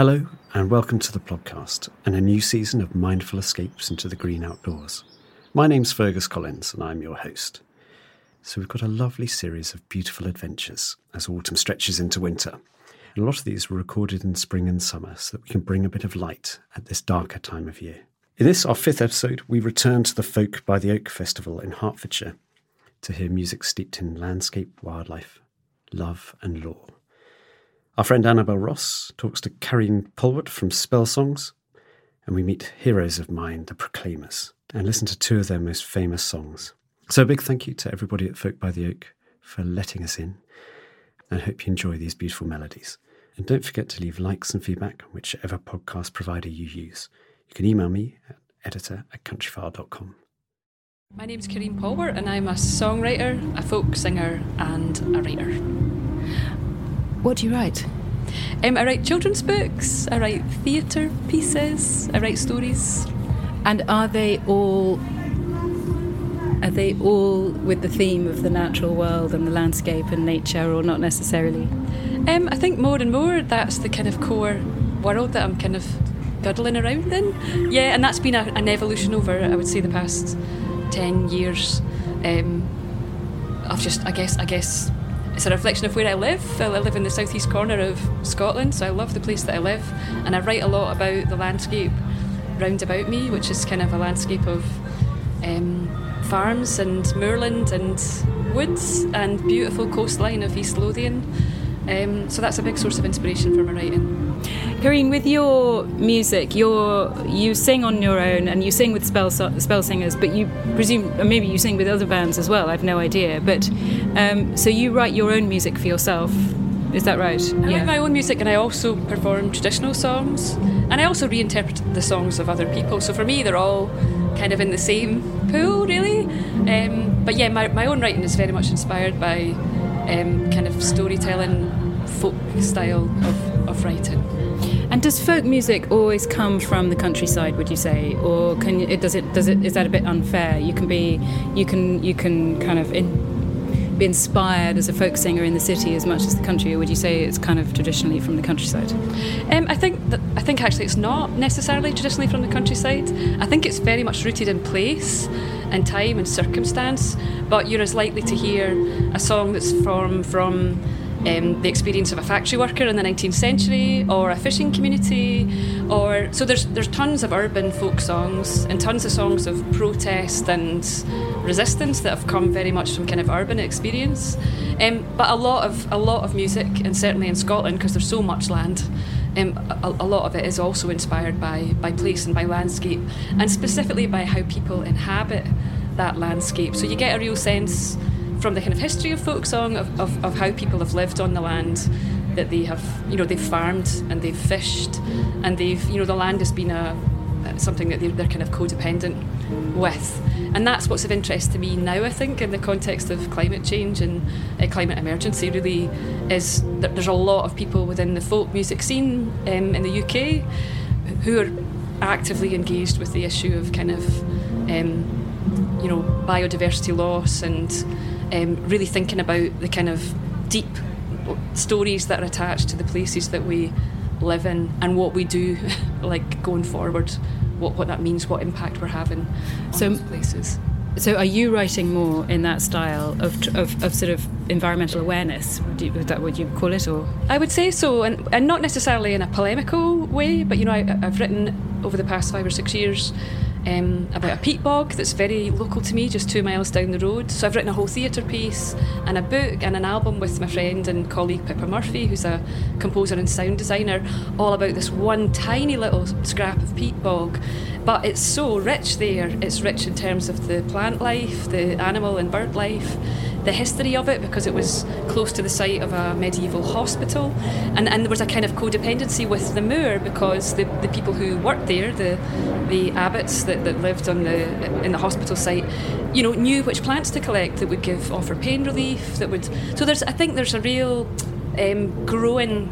Hello, and welcome to the podcast and a new season of mindful escapes into the green outdoors. My name's Fergus Collins, and I'm your host. So, we've got a lovely series of beautiful adventures as autumn stretches into winter. And a lot of these were recorded in spring and summer so that we can bring a bit of light at this darker time of year. In this, our fifth episode, we return to the Folk by the Oak Festival in Hertfordshire to hear music steeped in landscape, wildlife, love, and lore. Our friend Annabel Ross talks to Karine Polwart from Spell Songs, and we meet heroes of mine, the Proclaimers, and listen to two of their most famous songs. So a big thank you to everybody at Folk by the Oak for letting us in, and I hope you enjoy these beautiful melodies. And don't forget to leave likes and feedback on whichever podcast provider you use. You can email me at editor at countryfile.com. My name's Karine Polwart, and I'm a songwriter, a folk singer, and a writer. What do you write? Um, I write children's books, I write theatre pieces, I write stories. And are they all are they all with the theme of the natural world and the landscape and nature or not necessarily? Um, I think more and more that's the kind of core world that I'm kind of girdling around in. Yeah, and that's been a, an evolution over, I would say, the past 10 years. Um, I've just, I guess, I guess it's a reflection of where I live. I live in the southeast corner of Scotland, so I love the place that I live, and I write a lot about the landscape round about me, which is kind of a landscape of um, farms and moorland and woods and beautiful coastline of East Lothian. Um, so that's a big source of inspiration for my writing. Karine, with your music, you you sing on your own and you sing with spell spell singers, but you presume maybe you sing with other bands as well. I've no idea, but um, so you write your own music for yourself. Is that right? I yeah. write my own music and I also perform traditional songs and I also reinterpret the songs of other people. So for me, they're all kind of in the same pool, really. Um, but yeah, my, my own writing is very much inspired by um, kind of storytelling, folk style of, of writing. And does folk music always come from the countryside? Would you say, or can it does it does it is that a bit unfair? You can be you can you can kind of in, be inspired as a folk singer in the city as much as the country, or would you say it's kind of traditionally from the countryside? Um, I think that I think actually it's not necessarily traditionally from the countryside. I think it's very much rooted in place and time and circumstance. But you're as likely to hear a song that's from from um, the experience of a factory worker in the 19th century or a fishing community or so there's there's tons of urban folk songs and tons of songs of protest and resistance that have come very much from kind of urban experience. Um, but a lot of a lot of music and certainly in Scotland because there's so much land um, a, a, lot of it is also inspired by by place and by landscape and specifically by how people inhabit that landscape. So you get a real sense from the kind of history of folk song, of, of, of how people have lived on the land that they have, you know, they've farmed and they've fished and they've, you know, the land has been a something that they're, they're kind of codependent with. And that's what's of interest to me now, I think, in the context of climate change and uh, climate emergency, really, is that there's a lot of people within the folk music scene um, in the UK who are actively engaged with the issue of kind of, um, you know, biodiversity loss and um, really thinking about the kind of deep stories that are attached to the places that we live in and what we do, like going forward, what, what that means, what impact we're having on so, those places. So, are you writing more in that style of, of, of sort of environmental awareness? Would, you, would that would you call it, or I would say so, and, and not necessarily in a polemical way, but you know, I, I've written over the past five or six years um, about a peat bog that's very local to me, just two miles down the road. So I've written a whole theatre piece and a book and an album with my friend and colleague Pippa Murphy, who's a composer and sound designer, all about this one tiny little scrap of peat bog. But it's so rich there. It's rich in terms of the plant life, the animal and bird life the history of it because it was close to the site of a medieval hospital. And, and there was a kind of codependency with the moor because the, the people who worked there, the, the abbots that, that lived on the, in the hospital site, you know, knew which plants to collect that would give offer pain relief, that would. So there's, I think there's a real um, growing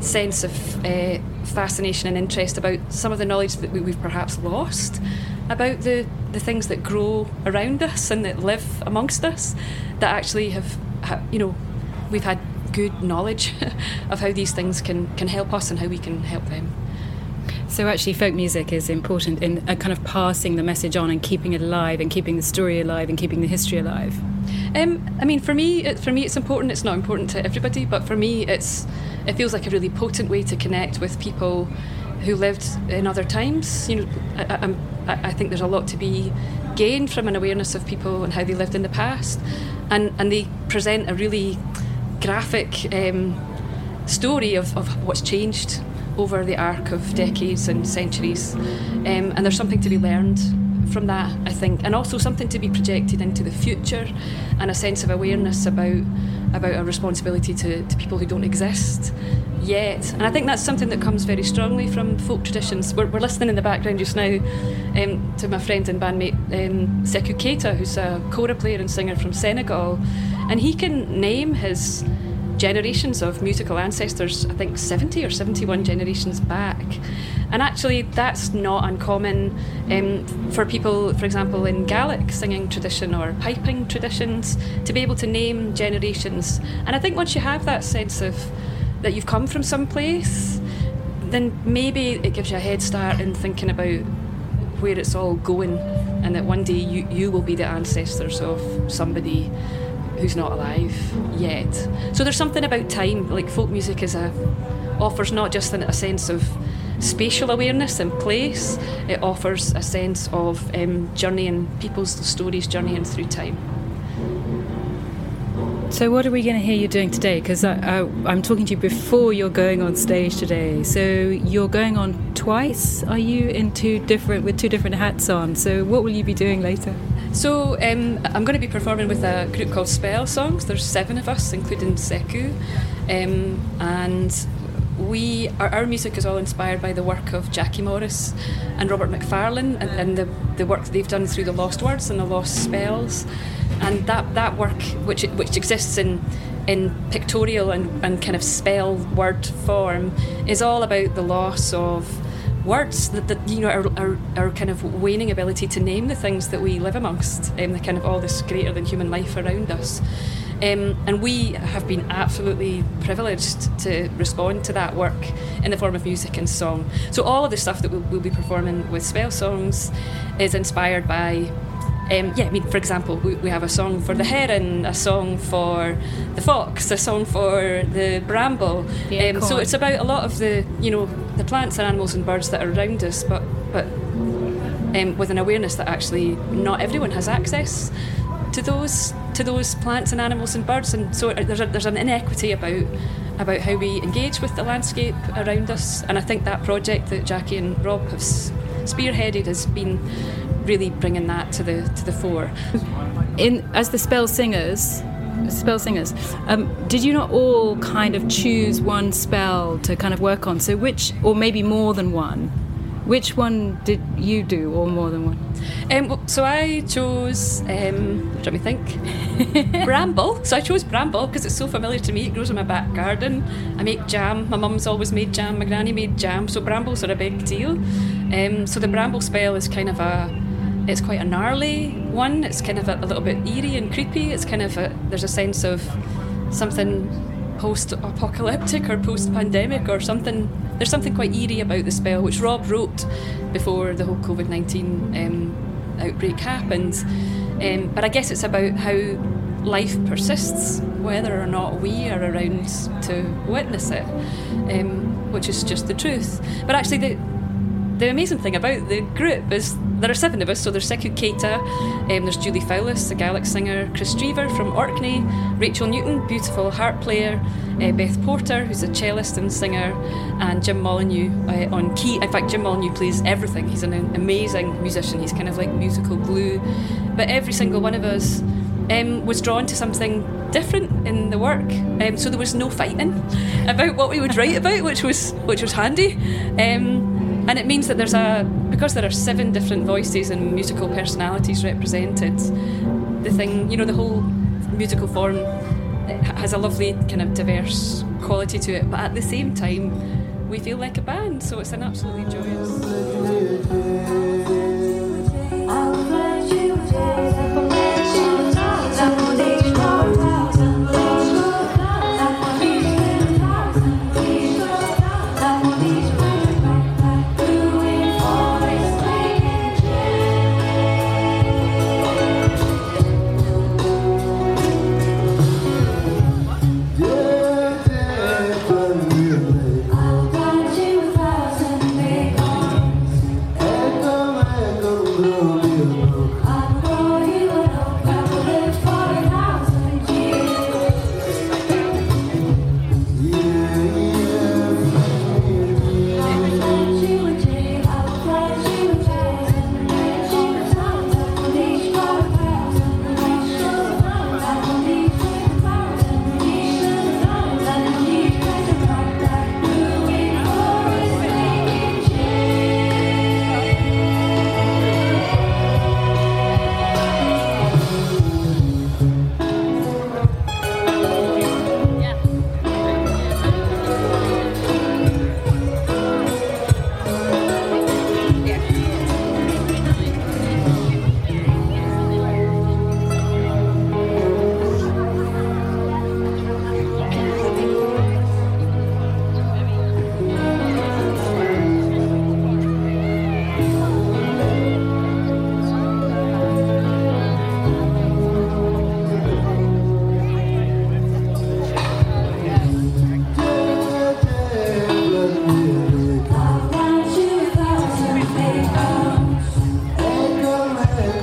sense of uh, fascination and interest about some of the knowledge that we, have perhaps lost about the, the things that grow around us and that live amongst us that actually have, have you know, we've had good knowledge of how these things can, can help us and how we can help them. So actually, folk music is important in a kind of passing the message on and keeping it alive and keeping the story alive and keeping the history alive. Um, I mean, for me, it, for me, it's important. It's not important to everybody, but for me, it's it feels like a really potent way to connect with people who lived in other times. You know, I, I, I think there's a lot to be gained from an awareness of people and how they lived in the past, and and they present a really graphic um, story of, of what's changed over the arc of decades and centuries. Um, and there's something to be learned from that, I think, and also something to be projected into the future and a sense of awareness about about a responsibility to, to people who don't exist yet. And I think that's something that comes very strongly from folk traditions. We're, we're listening in the background just now um, to my friend and bandmate um, Sekou Keita, who's a kora player and singer from Senegal, and he can name his generations of musical ancestors, I think 70 or 71 generations back. And actually, that's not uncommon um, for people, for example, in Gaelic singing tradition or piping traditions, to be able to name generations. And I think once you have that sense of that you've come from some place, then maybe it gives you a head start in thinking about where it's all going and that one day you, you will be the ancestors of somebody who's not alive yet. So there's something about time, like folk music is a offers not just a sense of spatial awareness and place, it offers a sense of um, journeying people's stories, journeying through time. So, what are we going to hear you doing today? Because I'm talking to you before you're going on stage today. So, you're going on twice. Are you in two different with two different hats on? So, what will you be doing later? So um, I'm going to be performing with a group called Spell Songs. There's seven of us, including Sekou, um, and we our, our, music is all inspired by the work of Jackie Morris and Robert Macfarlane and, and the, the work they've done through the Lost Words and the Lost Spells, and that that work which which exists in in pictorial and, and kind of spell word form is all about the loss of words that, that you know our, our, kind of waning ability to name the things that we live amongst um, the kind of all this greater than human life around us. Um, and we have been absolutely privileged to respond to that work in the form of music and song. So all of the stuff that we'll, we'll be performing with spell songs is inspired by um, yeah, I mean, for example, we, we have a song for the heron, a song for the fox, a song for the bramble. Um, so it's about a lot of the, you know, the plants and animals and birds that are around us, but but um, with an awareness that actually not everyone has access to those to those plants and animals and birds, and so there's a, there's an inequity about about how we engage with the landscape around us. And I think that project that Jackie and Rob have spearheaded has been really bringing that to the to the fore. In as the spell singers, spell singers. Um, did you not all kind of choose one spell to kind of work on? So which, or maybe more than one? Which one did you do, or more than one? Um, so I chose, um, let me think, bramble. So I chose bramble because it's so familiar to me. It grows in my back garden. I make jam. My mum's always made jam. My granny made jam. So brambles are a big deal. Um, so the bramble spell is kind of a, it's quite a gnarly one. It's kind of a, a little bit eerie and creepy. It's kind of a, there's a sense of something post-apocalyptic or post-pandemic or something. There's something quite eerie about the spell, which Rob wrote before the whole COVID nineteen um, outbreak happened. Um, but I guess it's about how life persists, whether or not we are around to witness it, um, which is just the truth. But actually, the the amazing thing about the group is there are seven of us. So there's Sekou Keita, um, there's Julie Fowlis, a Gaelic singer, Chris Drever from Orkney, Rachel Newton, beautiful harp player, uh, Beth Porter, who's a cellist and singer, and Jim Molyneux uh, on key. In fact, Jim Molyneux plays everything. He's an amazing musician. He's kind of like musical glue. But every single one of us um, was drawn to something different in the work. Um, so there was no fighting about what we would write about, which was which was handy. Um, and it means that there's a because there are seven different voices and musical personalities represented. The thing, you know, the whole musical form has a lovely kind of diverse quality to it, but at the same time, we feel like a band, so it's an absolutely joyous.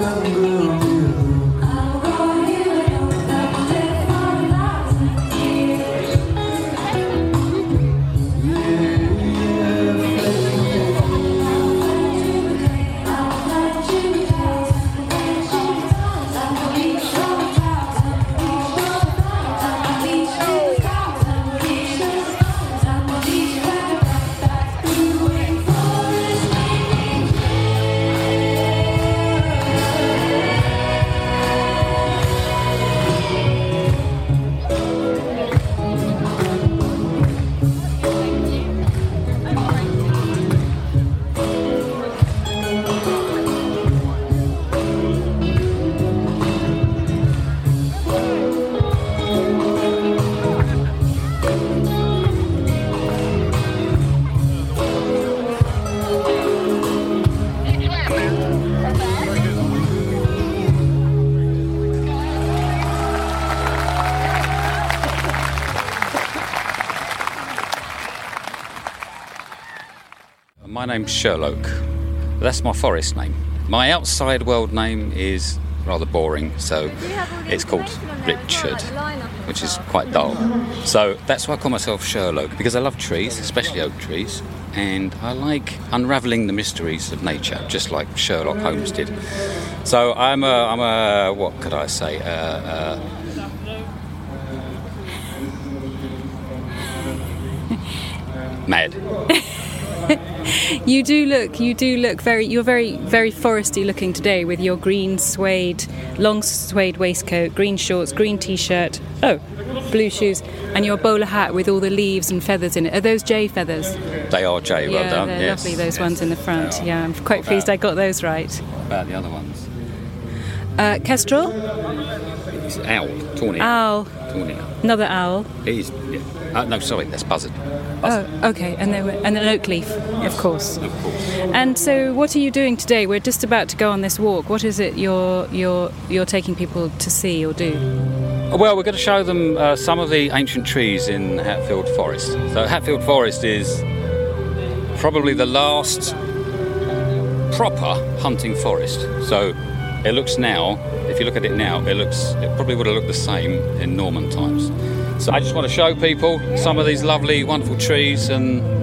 I'm. name's Sherlock. That's my forest name. My outside world name is rather boring, so it's called Richard, which is quite dull. So that's why I call myself Sherlock, because I love trees, especially oak trees, and I like unravelling the mysteries of nature, just like Sherlock Holmes did. So I'm a, I'm a what could I say? Uh, uh, mad. You do look. You do look very. You're very, very foresty looking today with your green suede, long suede waistcoat, green shorts, green t-shirt. Oh, blue shoes, and your bowler hat with all the leaves and feathers in it. Are those jay feathers? They are Jay, well yeah, done. they're yes. lovely. Those yes. ones in the front. Yeah, I'm quite pleased I got those right. what about the other ones? Uh, kestrel, It's owl, tawny. owl, Tawny owl. another owl. He's Yeah. Uh, no, sorry, that's buzzard. Oh, okay, and there were, and an oak leaf, of course. Of course. And so, what are you doing today? We're just about to go on this walk. What is it you're you're you're taking people to see or do? Well, we're going to show them uh, some of the ancient trees in Hatfield Forest. So, Hatfield Forest is probably the last proper hunting forest. So, it looks now, if you look at it now, it looks, it probably would have looked the same in Norman times. So, I just want to show people some of these lovely, wonderful trees and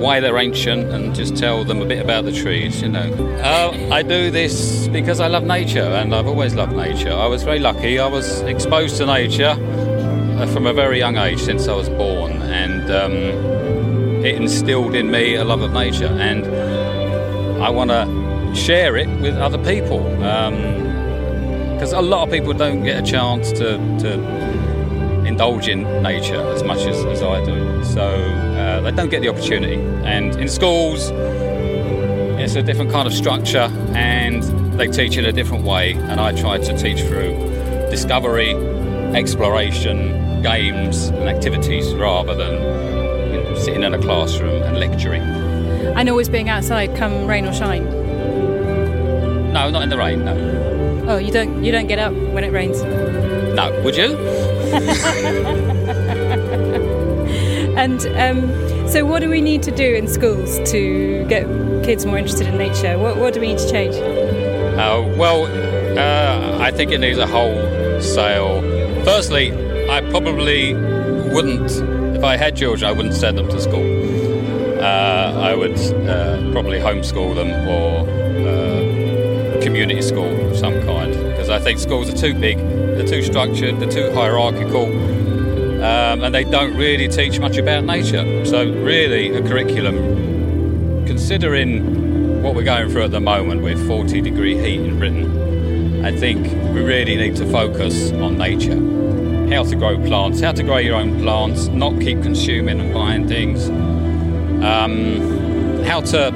why they're ancient and just tell them a bit about the trees, you know. Uh, I do this because I love nature and I've always loved nature. I was very lucky. I was exposed to nature uh, from a very young age since I was born and um, it instilled in me a love of nature and I want to share it with other people because a lot of people don't get a chance to, to indulge in nature as much as, as I do. So uh, they don't get the opportunity. And in schools, it's a different kind of structure and they teach in a different way. And I try to teach through discovery, exploration, games, and activities rather than you know, sitting in a classroom and lecturing. And always being outside, come rain or shine. No, not in the rain, no. Oh, you don't you don't get up when it rains. No, would you? And um, so, what do we need to do in schools to get kids more interested in nature? What what do we need to change? Uh, well, uh, I think it needs a wholesale. Firstly, I probably wouldn't, if I had children, I wouldn't send them to school. Uh, I would uh, probably homeschool them or uh, community school of some kind because I think schools are too big, they're too structured, they're too hierarchical, um, and they don't really teach much about nature. So, really, a curriculum considering what we're going through at the moment with 40 degree heat in Britain, I think we really need to focus on nature. How to grow plants, how to grow your own plants, not keep consuming and buying things. Um, how to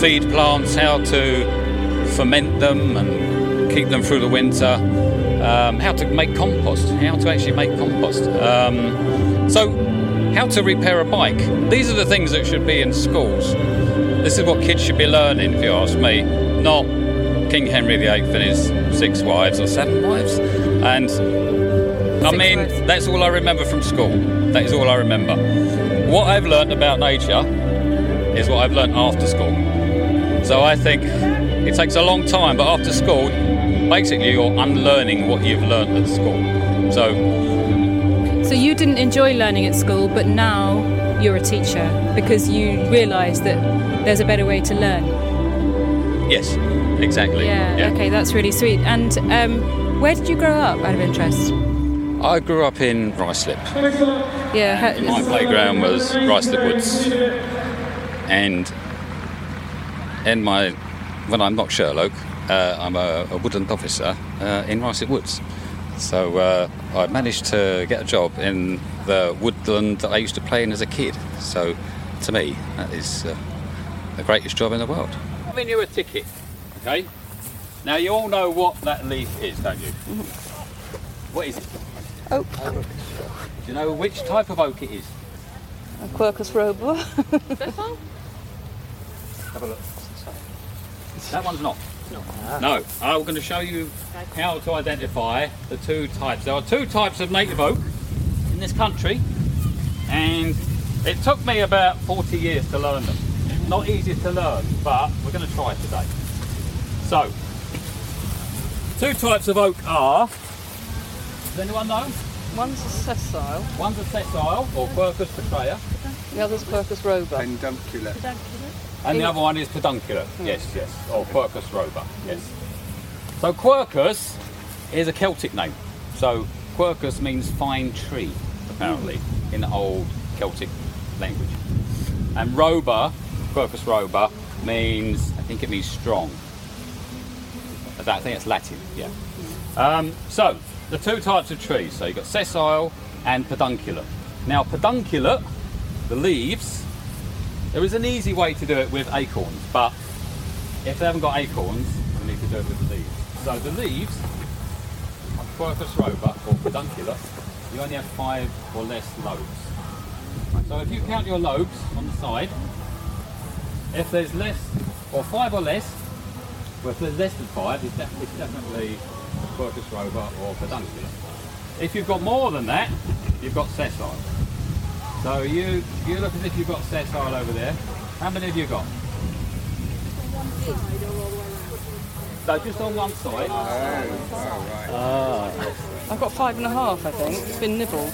feed plants, how to ferment them and keep them through the winter. Um, how to make compost, how to actually make compost. Um, so, how to repair a bike. These are the things that should be in schools. This is what kids should be learning, if you ask me, not King Henry VIII and his six wives or seven wives. And I Six mean, wives. that's all I remember from school. That is all I remember. What I've learned about nature is what I've learned after school. So I think it takes a long time, but after school, basically you're unlearning what you've learnt at school. So So you didn't enjoy learning at school, but now you're a teacher because you realise that there's a better way to learn. yes, exactly. Yeah. Okay, that's really sweet. And um, where did you grow up? Out of interest. I grew up in Ruislip. Yeah. My playground was Ruislip Woods, and and my when I'm not Sherlock, uh, I'm a, a woodland officer uh, in Ruislip Woods. So uh, I managed to get a job in the woodland that I used to play in as a kid. So to me, that is uh, the greatest job in the world. I'm giving you a ticket, okay? Now you all know what that leaf is, don't you? What is it? Oak. Do you know which type of oak it is? A Quercus robur. Have a look. That one's not. No. I'm going to show you how to identify the two types. There are two types of native oak in this country, and it took me about 40 years to learn them. Not easy to learn, but we're going to try today. So, two types of oak are. Does anyone know? One's a sessile, One's a sessile or Quercus petraea, the other's Quercus robur. And the other one is pedunculate. Hmm. Yes, yes, or Quercus robur. Yes. So Quercus is a Celtic name. So Quercus means fine tree, apparently, hmm. in the old Celtic language. And robur, Quercus robur, means, I think it means strong. I think it's Latin, yeah. Hmm. Um, so, the two types of trees. So you've got sessile and pedunculate. Now, pedunculate, the leaves, there is an easy way to do it with acorns, but if they haven't got acorns, we need to do it with the leaves. So the leaves on Quercus robur or pedunculate, you only have five or less lobes. So if you count your lobes on the side, if there's less or five or less, well, if there's less than five, it's, def- it's definitely Quercus robur or pedunculate. If you've got more than that, you've got sessile. So you you look as if you've got sessile over there. How many have you got? So just on one side. Oh, ah. I've got five and a half, I think. It's been nibbled.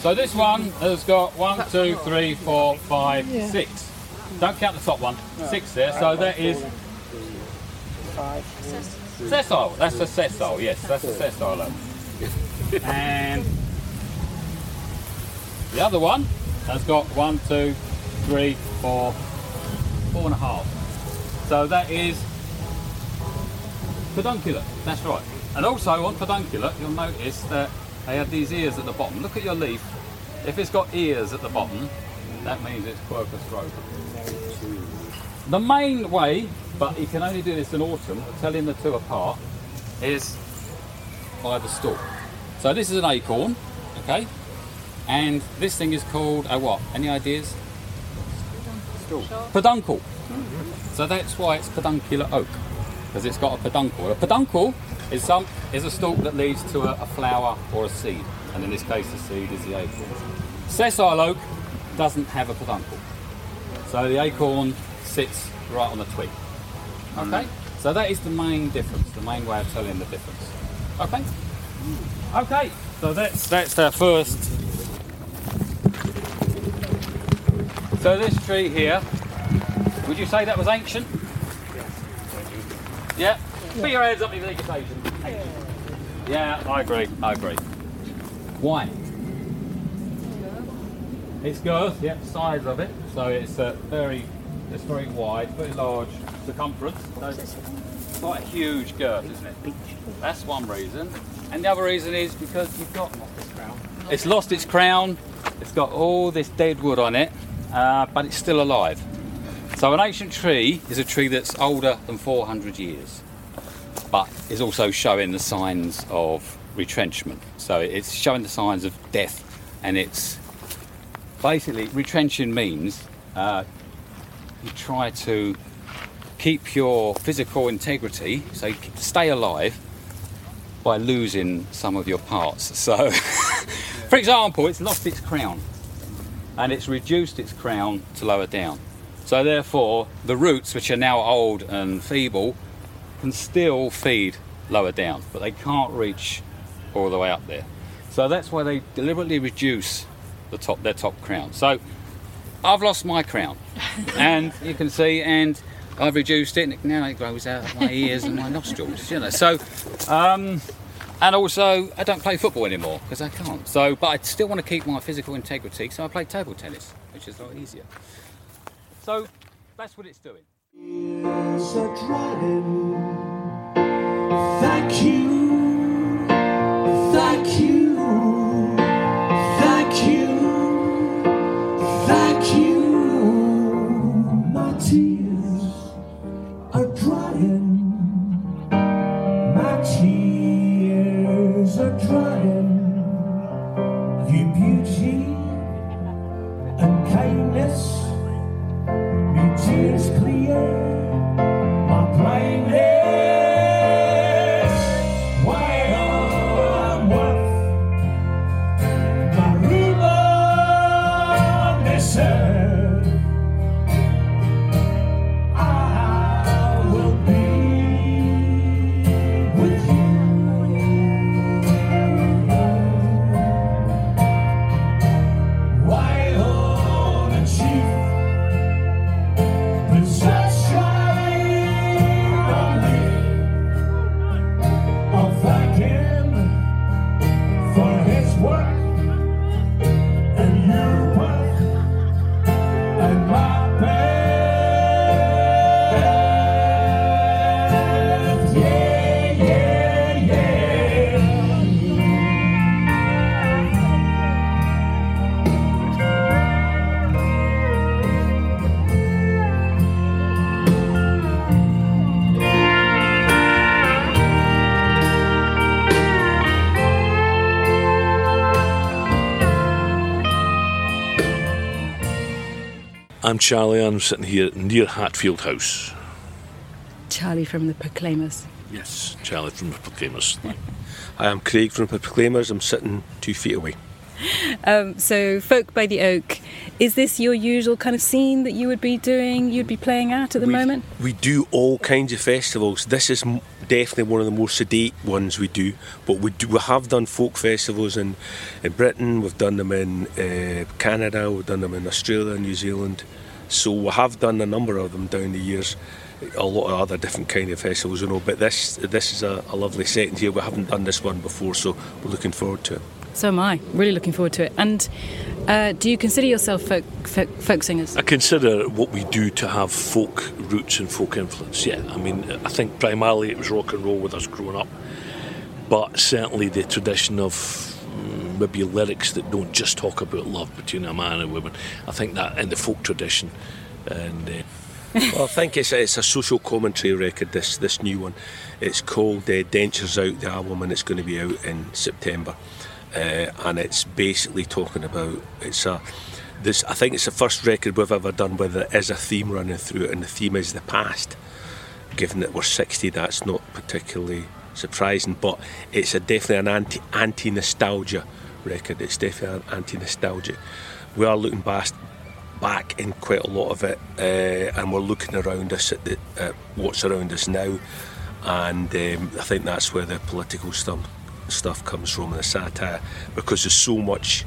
So this one has got one, two, three, four, five, six. Don't count the top one. Six there. So that is Five. sessile. That's a sessile. Yes, that's a sessile. lobe. and the other one has got one, two, three, four, four and a half. So that is pedunculate. That's right. And also on pedunculate, you'll notice that they have these ears at the bottom. Look at your leaf. If it's got ears at the bottom, that means it's Quercus robur. The main way, but you can only do this in autumn, telling the two apart, is by the stalk. So this is an acorn, okay? And this thing is called a what? Any ideas? Peduncle. So that's why it's peduncular oak, because it's got a peduncle. A peduncle is some is a stalk that leads to a, a flower or a seed, and in this case, the seed is the acorn. Sessile oak doesn't have a peduncle, so the acorn sits right on the twig. Okay, mm. so that is the main difference, the main way of telling the difference. Okay, okay, so that's that's our first. So this tree here, would you say that was ancient? Yes. Yeah. Put your hands up if you think it's ancient. Yeah, I agree. I agree. Why? Its girth, yeah, size of it. So it's uh, very, it's very wide, very large circumference. So it's quite a huge girth, isn't it? That's one reason. And the other reason is because you've got it's lost its crown. It's got all this dead wood on it, uh, but it's still alive. So an ancient tree is a tree that's older than 400 years, but is also showing the signs of retrenchment. So it's showing the signs of death, and it's basically retrenching means uh, you try to keep your physical integrity, so you stay alive by losing some of your parts. So, for example, it's lost its crown and it's reduced its crown to lower down. So, therefore, the roots, which are now old and feeble, can still feed lower down, but they can't reach all the way up there. So that's why they deliberately reduce the top their top crown. So I've lost my crown, and you can see, and I've reduced it, and now it grows out of my ears and my nostrils. You know, so um, and also I don't play football anymore because I can't. So, but I still want to keep my physical integrity, so I play table tennis, which is a lot easier. So that's what it's doing. Thank you, I'm Charlie. I'm sitting here near Hatfield House. Charlie from the Proclaimers. Yes, Charlie from the Proclaimers. Hi, I'm Craig from the Proclaimers. I'm sitting two feet away. Um, so, Folk by the Oak, is this your usual kind of scene that you would be doing, you'd be playing at at the we, moment? We do all kinds of festivals. This is definitely one of the more sedate ones we do, but we do we have done folk festivals in, in Britain, we've done them in uh, Canada, we've done them in Australia, New Zealand. So we have done a number of them down the years. A lot of other different kind of festivals, you know. But this this is a, a lovely setting here. We haven't done this one before, so we're looking forward to it. So am I. Really looking forward to it. And uh, do you consider yourself folk, folk, folk singers? I consider what we do to have folk roots and folk influence. Yeah, I mean, I think primarily it was rock and roll with us growing up, but certainly the tradition of maybe lyrics that don't just talk about love between a man and a woman. I think that in the folk tradition, and. Uh, well, I think it's, it's a social commentary record. This this new one, it's called uh, "Dentures Out" the album, and it's going to be out in September. Uh, and it's basically talking about it's a this. I think it's the first record we've ever done where there is a theme running through it, and the theme is the past. Given that we're 60, that's not particularly surprising, but it's a definitely an anti anti nostalgia record. It's definitely an anti nostalgic. We are looking back in quite a lot of it, uh, and we're looking around us at, the, at what's around us now, and um, I think that's where the political stuff stuff comes from and the satire because there's so much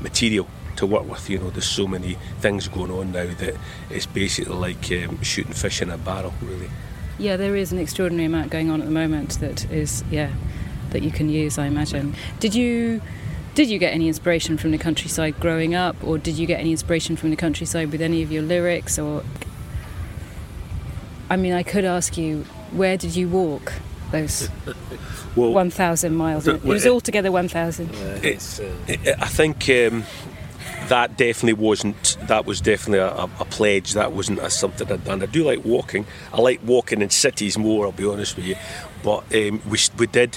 material to work with. You know, there's so many things going on now that it's basically like um, shooting fish in a barrel, really. Yeah, there is an extraordinary amount going on at the moment that is, yeah, that you can use. I imagine. Did you? Did you get any inspiration from the countryside growing up, or did you get any inspiration from the countryside with any of your lyrics? Or, I mean, I could ask you, where did you walk those well, 1,000 miles? It was altogether 1,000. It's, I think um, that definitely wasn't. That was definitely a, a pledge. That wasn't a, something I'd done. I do like walking. I like walking in cities more. I'll be honest with you, but um, we we did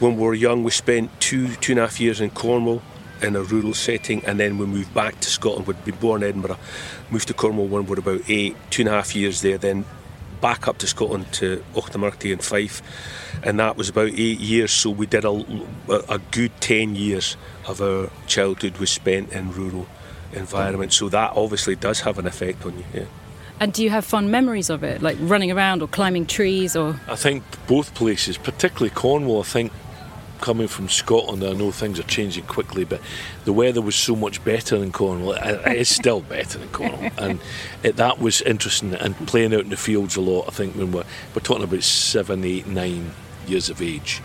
when we were young. We spent two two and a half years in Cornwall in a rural setting, and then we moved back to Scotland. We'd been born in Edinburgh, moved to Cornwall when we were about eight. Two and a half years there, then back up to Scotland to Auchtermuchty and Fife, and that was about eight years. So we did a, a good ten years of our childhood was spent in rural environment. So that obviously does have an effect on you. Yeah. And do you have fond memories of it, like running around or climbing trees, or? I think both places, particularly Cornwall. I think coming from Scotland, I know things are changing quickly, but the weather was so much better in Cornwall. It is still better in Cornwall, and it, that was interesting. And playing out in the fields a lot. I think when we're we're talking about seven, eight, nine years of age.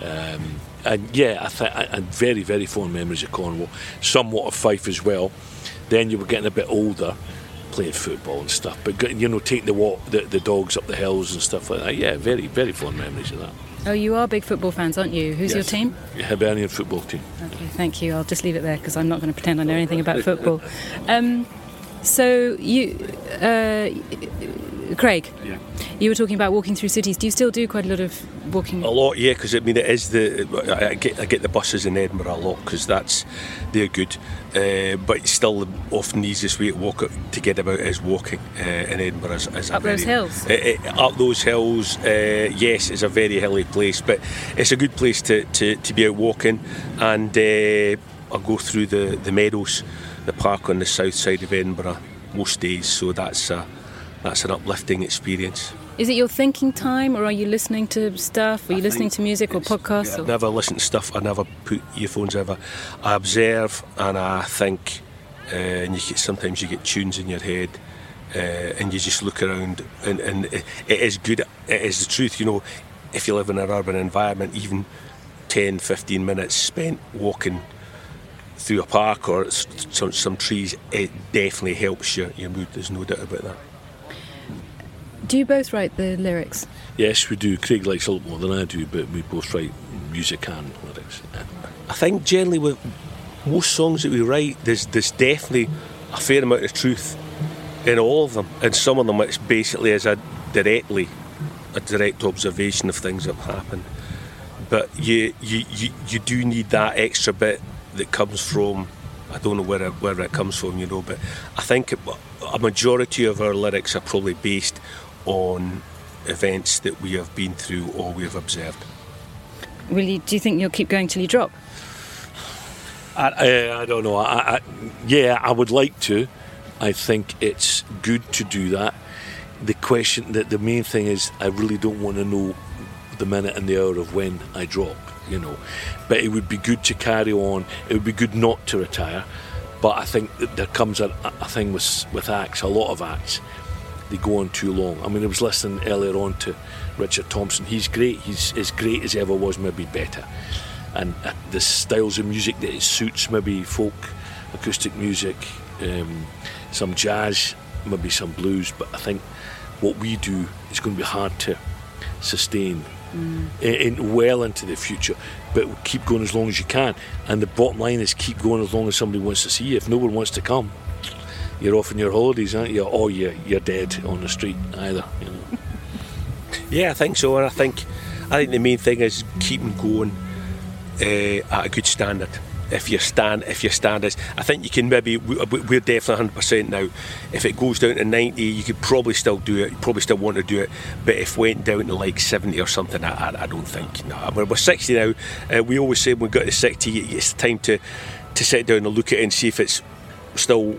Mm. Um, and yeah, I think and very, very fond memories of Cornwall. Somewhat of Fife as well. Then you were getting a bit older, playing football and stuff. But you know, taking the walk, the, the dogs up the hills and stuff like that. Yeah, very, very fond memories of that. Oh, you are big football fans, aren't you? Who's yes. your team? Hibernian football team. Okay, thank you. I'll just leave it there because I'm not going to pretend I know anything about football. Um, so you, uh, Craig, yeah. you were talking about walking through cities. Do you still do quite a lot of walking? A lot, yeah. Because I mean, it is the I get I get the buses in Edinburgh a lot because that's they're good. Uh, but still, often the easiest way to walk to get about is walking uh, in Edinburgh. Is, is up very, those hills. Uh, up those hills, uh, yes, it's a very hilly place, but it's a good place to, to, to be out walking. And uh, I'll go through the, the meadows, the park on the south side of Edinburgh most days. So that's a, that's an uplifting experience. Is it your thinking time, or are you listening to stuff? Are you I listening to music or podcasts? Yeah, or? I never listen to stuff. I never put earphones ever. I observe and I think, uh, and you get, sometimes you get tunes in your head, uh, and you just look around, and, and it, it is good. It is the truth, you know. If you live in an urban environment, even 10, 15 minutes spent walking through a park or some, some trees, it definitely helps your, your mood. There's no doubt about that. Do you both write the lyrics? Yes, we do. Craig likes a lot more than I do, but we both write music and lyrics. I think generally with most songs that we write, there's there's definitely a fair amount of truth in all of them, and some of them it's basically as a directly a direct observation of things that have happened. But you you, you, you do need that extra bit that comes from I don't know where it, where it comes from, you know, but I think it, a majority of our lyrics are probably based on events that we have been through or we have observed. Will you, do you think you'll keep going till you drop? I, I, I don't know. I, I, yeah, I would like to. I think it's good to do that. The question, that the main thing is, I really don't want to know the minute and the hour of when I drop. You know, but it would be good to carry on. It would be good not to retire. But I think that there comes a, a thing with with acts. A lot of acts, they go on too long. I mean, I was listening earlier on to Richard Thompson. He's great. He's as great as he ever was, maybe better. And uh, the styles of music that it suits, maybe folk, acoustic music, um, some jazz, maybe some blues. But I think what we do is going to be hard to sustain in, in well into the future. But keep going as long as you can. And the bottom line is keep going as long as somebody wants to see you. If no one wants to come, you're off on your holidays, aren't you? Or you're, you're dead on the street, either. You know. Yeah, I think so, and I think I think the main thing is keeping going uh, at a good standard. If your stand, if your standards, I think you can maybe we- we're definitely hundred percent now. If it goes down to ninety, you could probably still do it. You probably still want to do it, but if went down to like seventy or something, I, I, don't think. No, we're, we're sixty now. Uh, we always say when we got to sixty, it's time to to sit down and look at it and see if it's still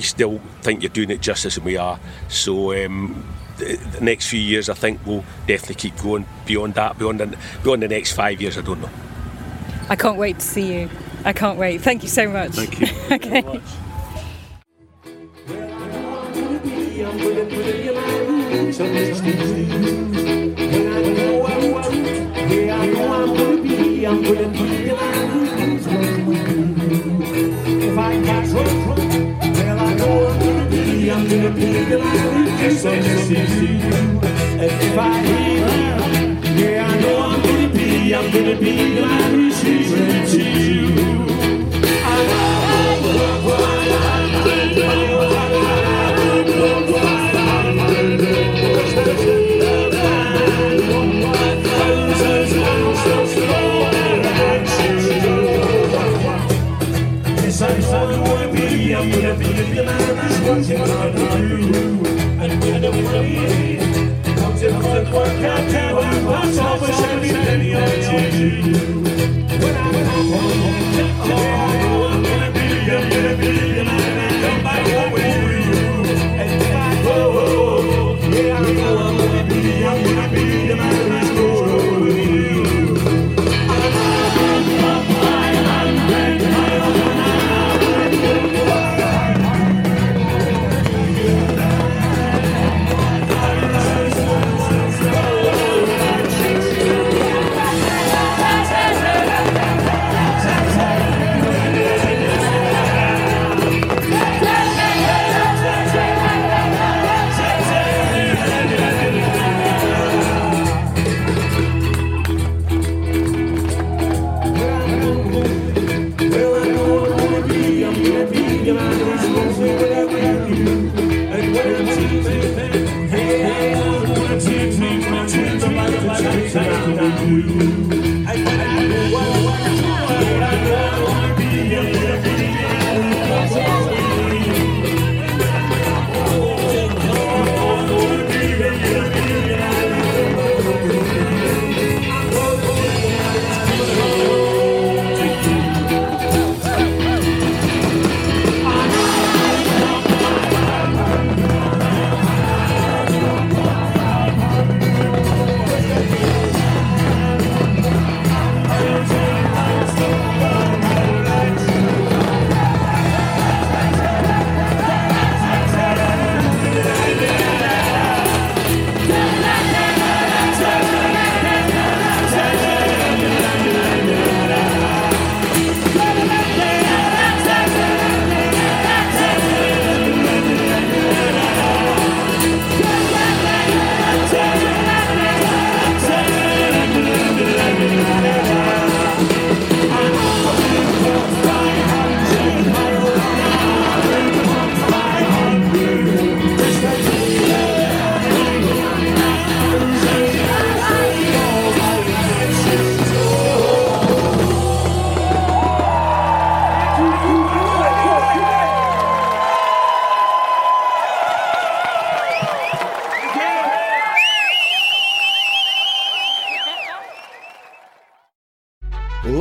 you still think you're doing it justice, and we are. So. Um, the the next few years, I think we'll definitely keep going beyond that, beyond the, beyond the next five years. I don't know. I can't wait to see you. I can't wait. Thank you so much. Thank you. okay. If I got trouble, I'm gonna be the man who's And if I hear her, yeah, I know I'm gonna be, I'm gonna be the sees you.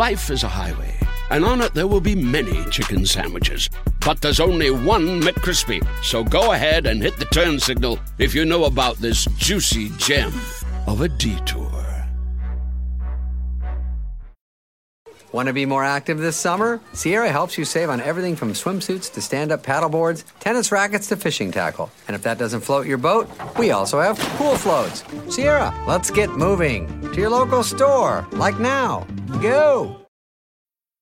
Life is a highway, and on it there will be many chicken sandwiches. But there's only one McCrispy. So go ahead and hit the turn signal if you know about this juicy gem of a detour. Want to be more active this summer? Sierra helps you save on everything from swimsuits to stand up paddleboards, tennis rackets to fishing tackle. And if that doesn't float your boat, we also have pool floats. Sierra, let's get moving to your local store, like now. Go!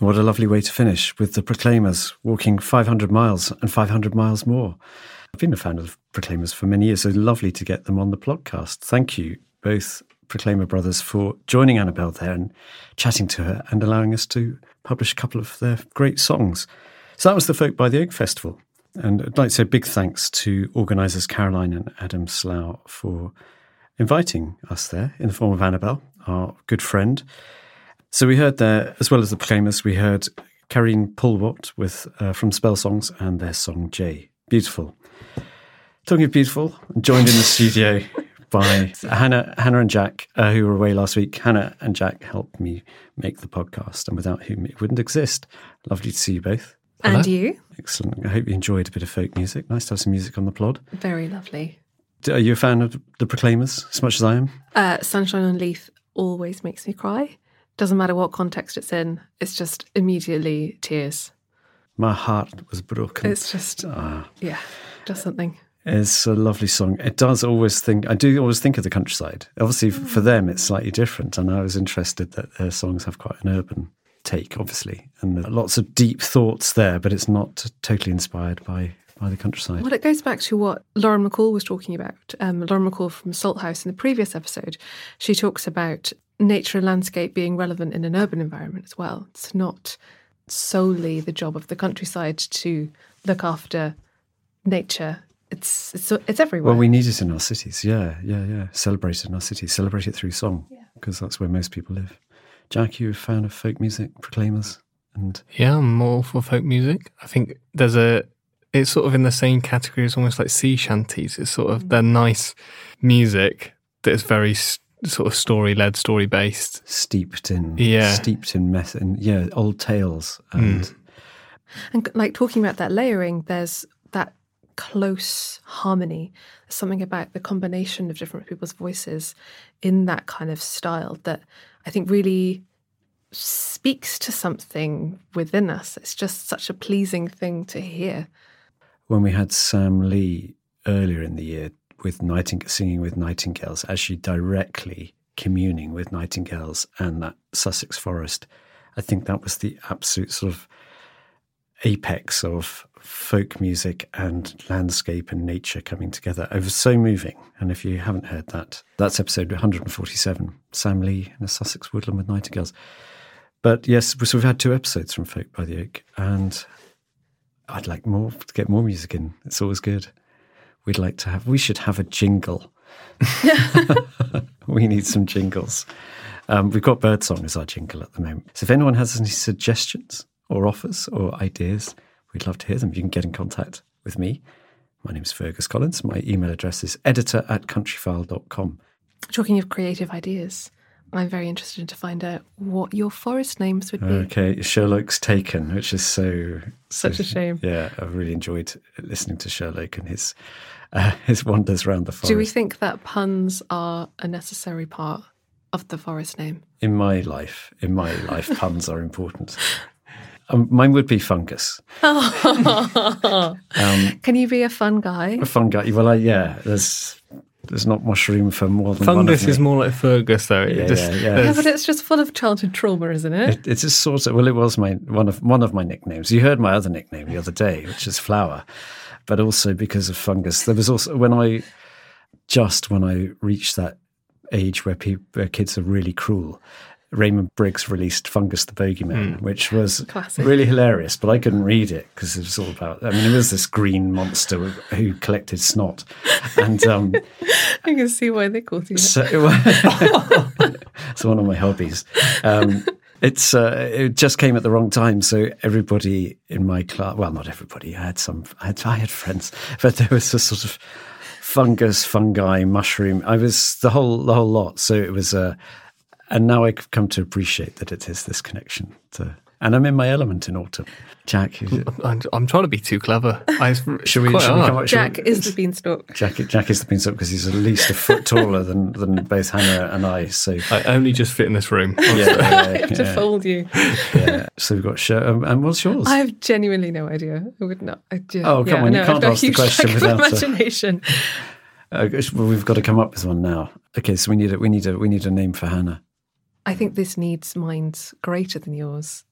What a lovely way to finish with the Proclaimers walking 500 miles and 500 miles more. I've been a fan of the Proclaimers for many years, so lovely to get them on the podcast. Thank you, both Proclaimer brothers, for joining Annabelle there and chatting to her and allowing us to publish a couple of their great songs. So that was the Folk by the Oak Festival. And I'd like to say big thanks to organisers Caroline and Adam Slough for inviting us there in the form of Annabelle, our good friend. So we heard there, as well as the Proclaimers, we heard Karine Polwart with uh, from Spell Songs and their song J. Beautiful. Talking of beautiful, I'm joined in the studio by Hannah, Hannah and Jack, uh, who were away last week. Hannah and Jack helped me make the podcast, and without whom it wouldn't exist. Lovely to see you both. And you? Excellent. I hope you enjoyed a bit of folk music. Nice to have some music on the plod. Very lovely. Are you a fan of the Proclaimers as much as I am? Uh, Sunshine on Leith always makes me cry. Doesn't matter what context it's in, it's just immediately tears. My heart was broken. It's just, yeah, just something. It's a lovely song. It does always think, I do always think of the countryside. Obviously, Mm. for them, it's slightly different. And I was interested that their songs have quite an urban take, obviously, and lots of deep thoughts there, but it's not totally inspired by, by the countryside. Well, it goes back to what Lauren MacColl was talking about. Um, Lauren MacColl from Salt House in the previous episode, she talks about nature and landscape being relevant in an urban environment as well. It's not solely the job of the countryside to look after nature. It's it's it's everywhere. Well, we need it in our cities. Yeah, yeah, yeah. Celebrate it in our cities. Celebrate it through song, because that's where most people live. Jack, you a fan of folk music, Proclaimers, and Yeah, I'm more for folk music. I think there's a. It's sort of in the same category as almost like sea shanties. It's sort of mm. they're nice music that is very s- sort of story led, story based, steeped in Yeah. steeped in meth and yeah, old tales and Mm. And like talking about that layering, there's that close harmony. There's something about the combination of different people's voices in that kind of style that I think really speaks to something within us. It's just such a pleasing thing to hear. when we had Sam Lee earlier in the year with Nighting- singing with nightingales, actually directly communing with nightingales and that Sussex forest, I think that was the absolute sort of apex of folk music and landscape and nature coming together. It was so moving. And if you haven't heard that, that's episode 147, Sam Lee in a Sussex woodland with nightingales. But yes, so we've had two episodes from Folk by the Oak, and I'd like more to get more music in. It's always good. We'd like to have. We should have a jingle. we need some jingles. Um, we've got Birdsong as our jingle at the moment. So if anyone has any suggestions or offers or ideas, we'd love to hear them. You can get in contact with me. My name is Fergus Collins. My email address is editor at countryfile.com. Talking of creative ideas, I'm very interested to find out what your forest names would be. Okay, Sherlock's Taken, which is so Such a shame. Yeah, I've really enjoyed listening to Sherlock and his uh, his wanders around the forest. Do we think that puns are a necessary part of the forest name? in my life, in my life, puns are important. Um, mine would be fungus. Um, Can you be a fun guy? a fun fungi. Well, I, yeah, there's there's not much room for more than one. Fungus of is me. more like Fergus, though. It Yeah, just- yeah, yeah. Yeah, but it's just full of childhood trauma, isn't it? It, it's just sort of well, it was my one of one of my nicknames. You heard my other nickname the other day, which is Flower, but also because of fungus. There was also when I just when I reached that age where people where kids are really cruel. Raymond Briggs released Fungus the Bogeyman, Hmm. which was Classic. really hilarious, but I couldn't read it because it was all about. I mean, it was this green monster who collected snot, and um, I can see why they called you. that. so it's one of my hobbies. Um, it's uh, it just came at the wrong time, so everybody in my class, well, not everybody. I had some, I had, I had friends, but there was a sort of fungus, fungi, mushroom. I was the whole the whole lot. So it was uh, and now I've come to appreciate that it is this connection to. And I'm in my element in autumn. Jack, is it- I'm, I'm trying to be too clever. I, should we, should we come up? Jack we- is the beanstalk. Jack, Jack is the beanstalk because he's at least a foot taller than, than both Hannah and I. So I only just fit in this room. yeah, yeah, I have to yeah, fold you. yeah. So we've got show. Um, and what's yours? I have genuinely no idea. I would not. I ju- Oh, come yeah, on, you no, can't I've ask the question lack of without a- imagination. Uh, well, we've got to come up with one now. Okay, so we need a we need a we need a name for Hannah. I think this needs minds greater than yours.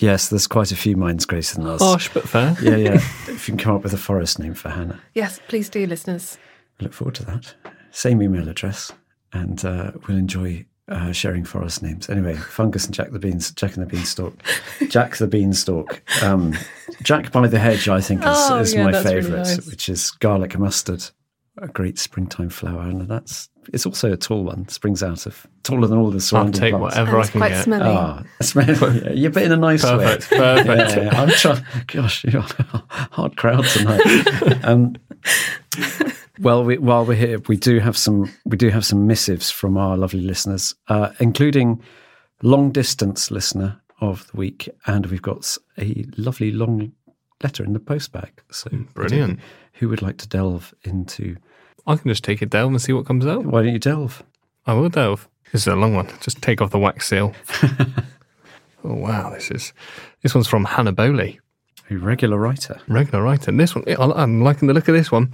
Yes, there's quite a few minds greater than us. Harsh but fair. Yeah, yeah. if you can come up with a forest name for Hannah, Yes, please do, listeners. I look forward to that. Same email address, and uh, we'll enjoy uh, sharing forest names. Anyway, Fungus and Jack the Beans, Jack and the Beanstalk, Jack the Beanstalk, um, Jack by the Hedge. I think is, Oh, is yeah, my that's really favourite, nice. which is garlic mustard, a great springtime flower, and that's it's also a tall one. Springs out of taller than all the I'll surrounding take plants. whatever And I can quite get. smelly. Ah, smelly. Yeah, yeah, but in a nice Perfect, way. perfect. Yeah, yeah. I'm trying. Gosh, you're a hard crowd tonight. um, well, we, while we're here, we do have some. We do have some missives from our lovely listeners, uh, including long distance listener of the week, and we've got a lovely long letter in the postbag. So I don't Mm, Brilliant. know Who would like to delve into? I can just take a delve and see what comes out. Why don't you delve? I will delve. This is a long one. Just take off the wax seal. oh wow, this is this one's from Hannah Bowley, A regular writer. regular writer. And this one, I'm liking the look of this one.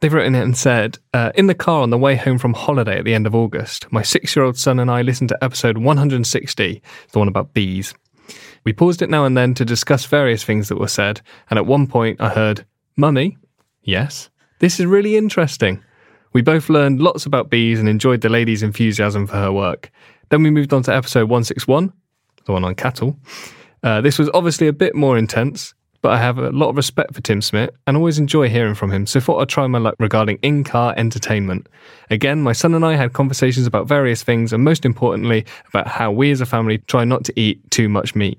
They've written it and said, uh, in the car on the way home from holiday at the end of August, my six-year-old son and I listened to episode 160, the one about bees. We paused it now and then to discuss various things that were said, and at one point I heard, "Mummy, yes, this is really interesting." We both learned lots about bees and enjoyed the lady's enthusiasm for her work. Then we moved on to episode 161, the one on cattle. Uh, this was obviously a bit more intense, but I have a lot of respect for Tim Smith and always enjoy hearing from him, so thought I'd try my luck regarding in car entertainment. Again, my son and I had conversations about various things, and most importantly, about how we as a family try not to eat too much meat.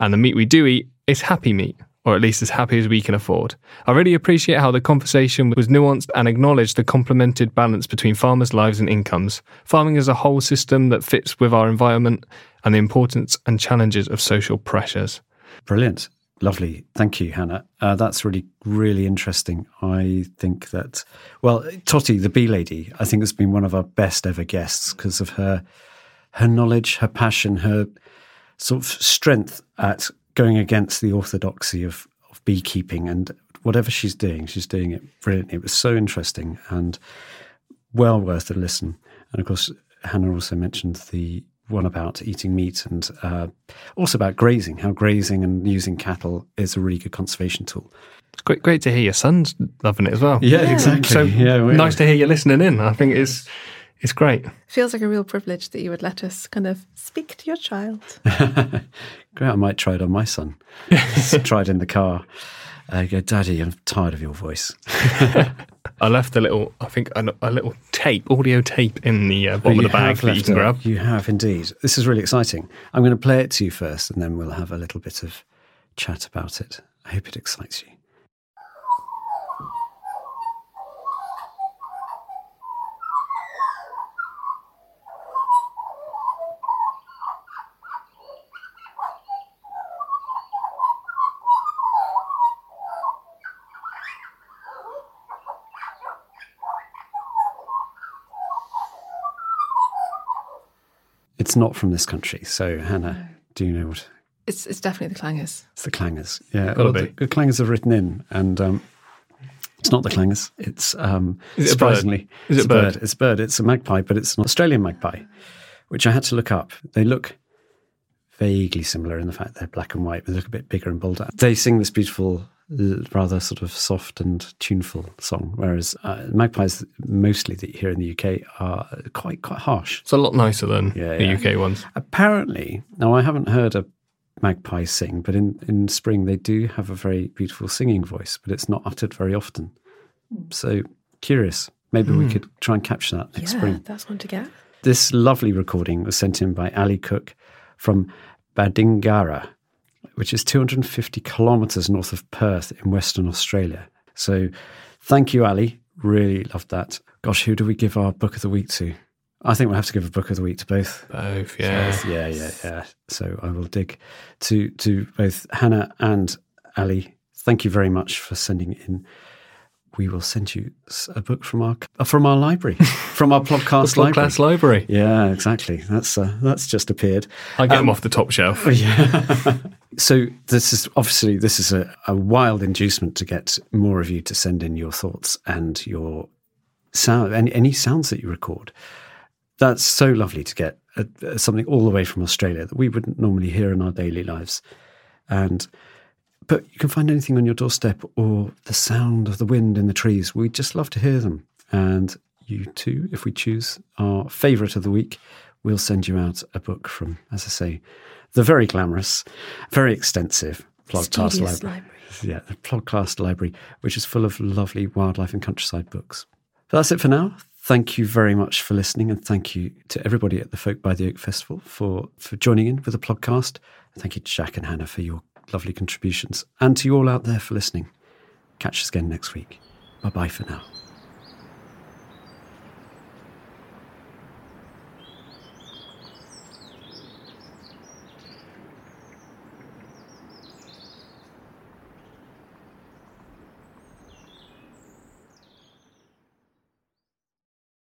And the meat we do eat is happy meat, or at least as happy as we can afford. I really appreciate how the conversation was nuanced and acknowledged the complemented balance between farmers' lives and incomes. Farming is a whole system that fits with our environment and the importance and challenges of social pressures. Brilliant. Lovely. Thank you, Hannah. Uh, that's really, really interesting. I think that, well, Totty, the bee lady, I think has been one of our best ever guests because of her, her knowledge, her passion, her sort of strength at going against the orthodoxy of, of beekeeping and whatever she's doing, she's doing it brilliantly. It was so interesting and well worth a listen. And of course, Hannah also mentioned the one about eating meat and uh, also about grazing, how grazing and using cattle is a really good conservation tool. It's great, great to hear your son's loving it as well. Yeah, exactly. So Yeah, nice to hear you listening in. I think it's it's great. Feels like a real privilege that you would let us kind of speak to your child. Great, I might try it on my son. Just try it in the car. I go, Daddy, I'm tired of your voice. I left a little, I think, a, a little tape, audio tape in the uh, bottom of the bag have that you left can grab. You have indeed. This is really exciting. I'm going to play it to you first, and then we'll have a little bit of chat about it. I hope it excites you. It's not from this country. So, Hannah, do you know what? It's it's definitely the clangers. It's the clangers. Yeah, well, the, the clangers have written in, and um, it's not the clangers. It's um, Is it a bird? surprisingly, Is it's it a bird? It's a bird. It's a magpie, but it's an Australian magpie, which I had to look up. They look vaguely similar in the fact they're black and white, but they look a bit bigger and bolder. They sing this beautiful l- rather sort of soft and tuneful song, whereas uh, magpies mostly that you hear in the UK are quite quite harsh. It's a lot nicer than Yeah, the yeah. UK ones. Apparently, now I haven't heard a magpie sing, but in, in spring they do have a very beautiful singing voice, but it's not uttered very often. So curious. Maybe we Hmm. could try and capture that next yeah, spring. that's one to get. This lovely recording was sent in by Ali Cook from Badgingarra, which is 250 kilometres north of Perth in Western Australia. So thank you, Ali. Really loved that. Gosh, who do we give our book of the week to? I think we'll have to give a book of the week to both. Both, yeah. yeah, yeah, yeah. So I will dig to to both Hannah and Ali. Thank you very much for sending in. We will send you a book from our uh, from our library, from our podcast library. podcast library. Yeah, exactly. That's uh, that's just appeared. I get Um, them off the top shelf. Yeah. so this is obviously this is a, a wild inducement to get more of you to send in your thoughts and your sound any, any sounds that you record. That's so lovely to get uh, uh, something all the way from Australia that we wouldn't normally hear in our daily lives, and but you can find anything on your doorstep or the sound of the wind in the trees. We just love to hear them, and you too, if we choose our favourite of the week, we'll send you out a book from, as I say, the very glamorous, very extensive podcast Studious library. Yeah, the podcast library, which is full of lovely wildlife and countryside books. But that's it for now. Thank you very much for listening, and thank you to everybody at the Folk by the Oak Festival for for joining in with the podcast. Thank you to Jack and Hannah for your lovely contributions, and to you all out there for listening. Catch us again next week. Bye bye for now.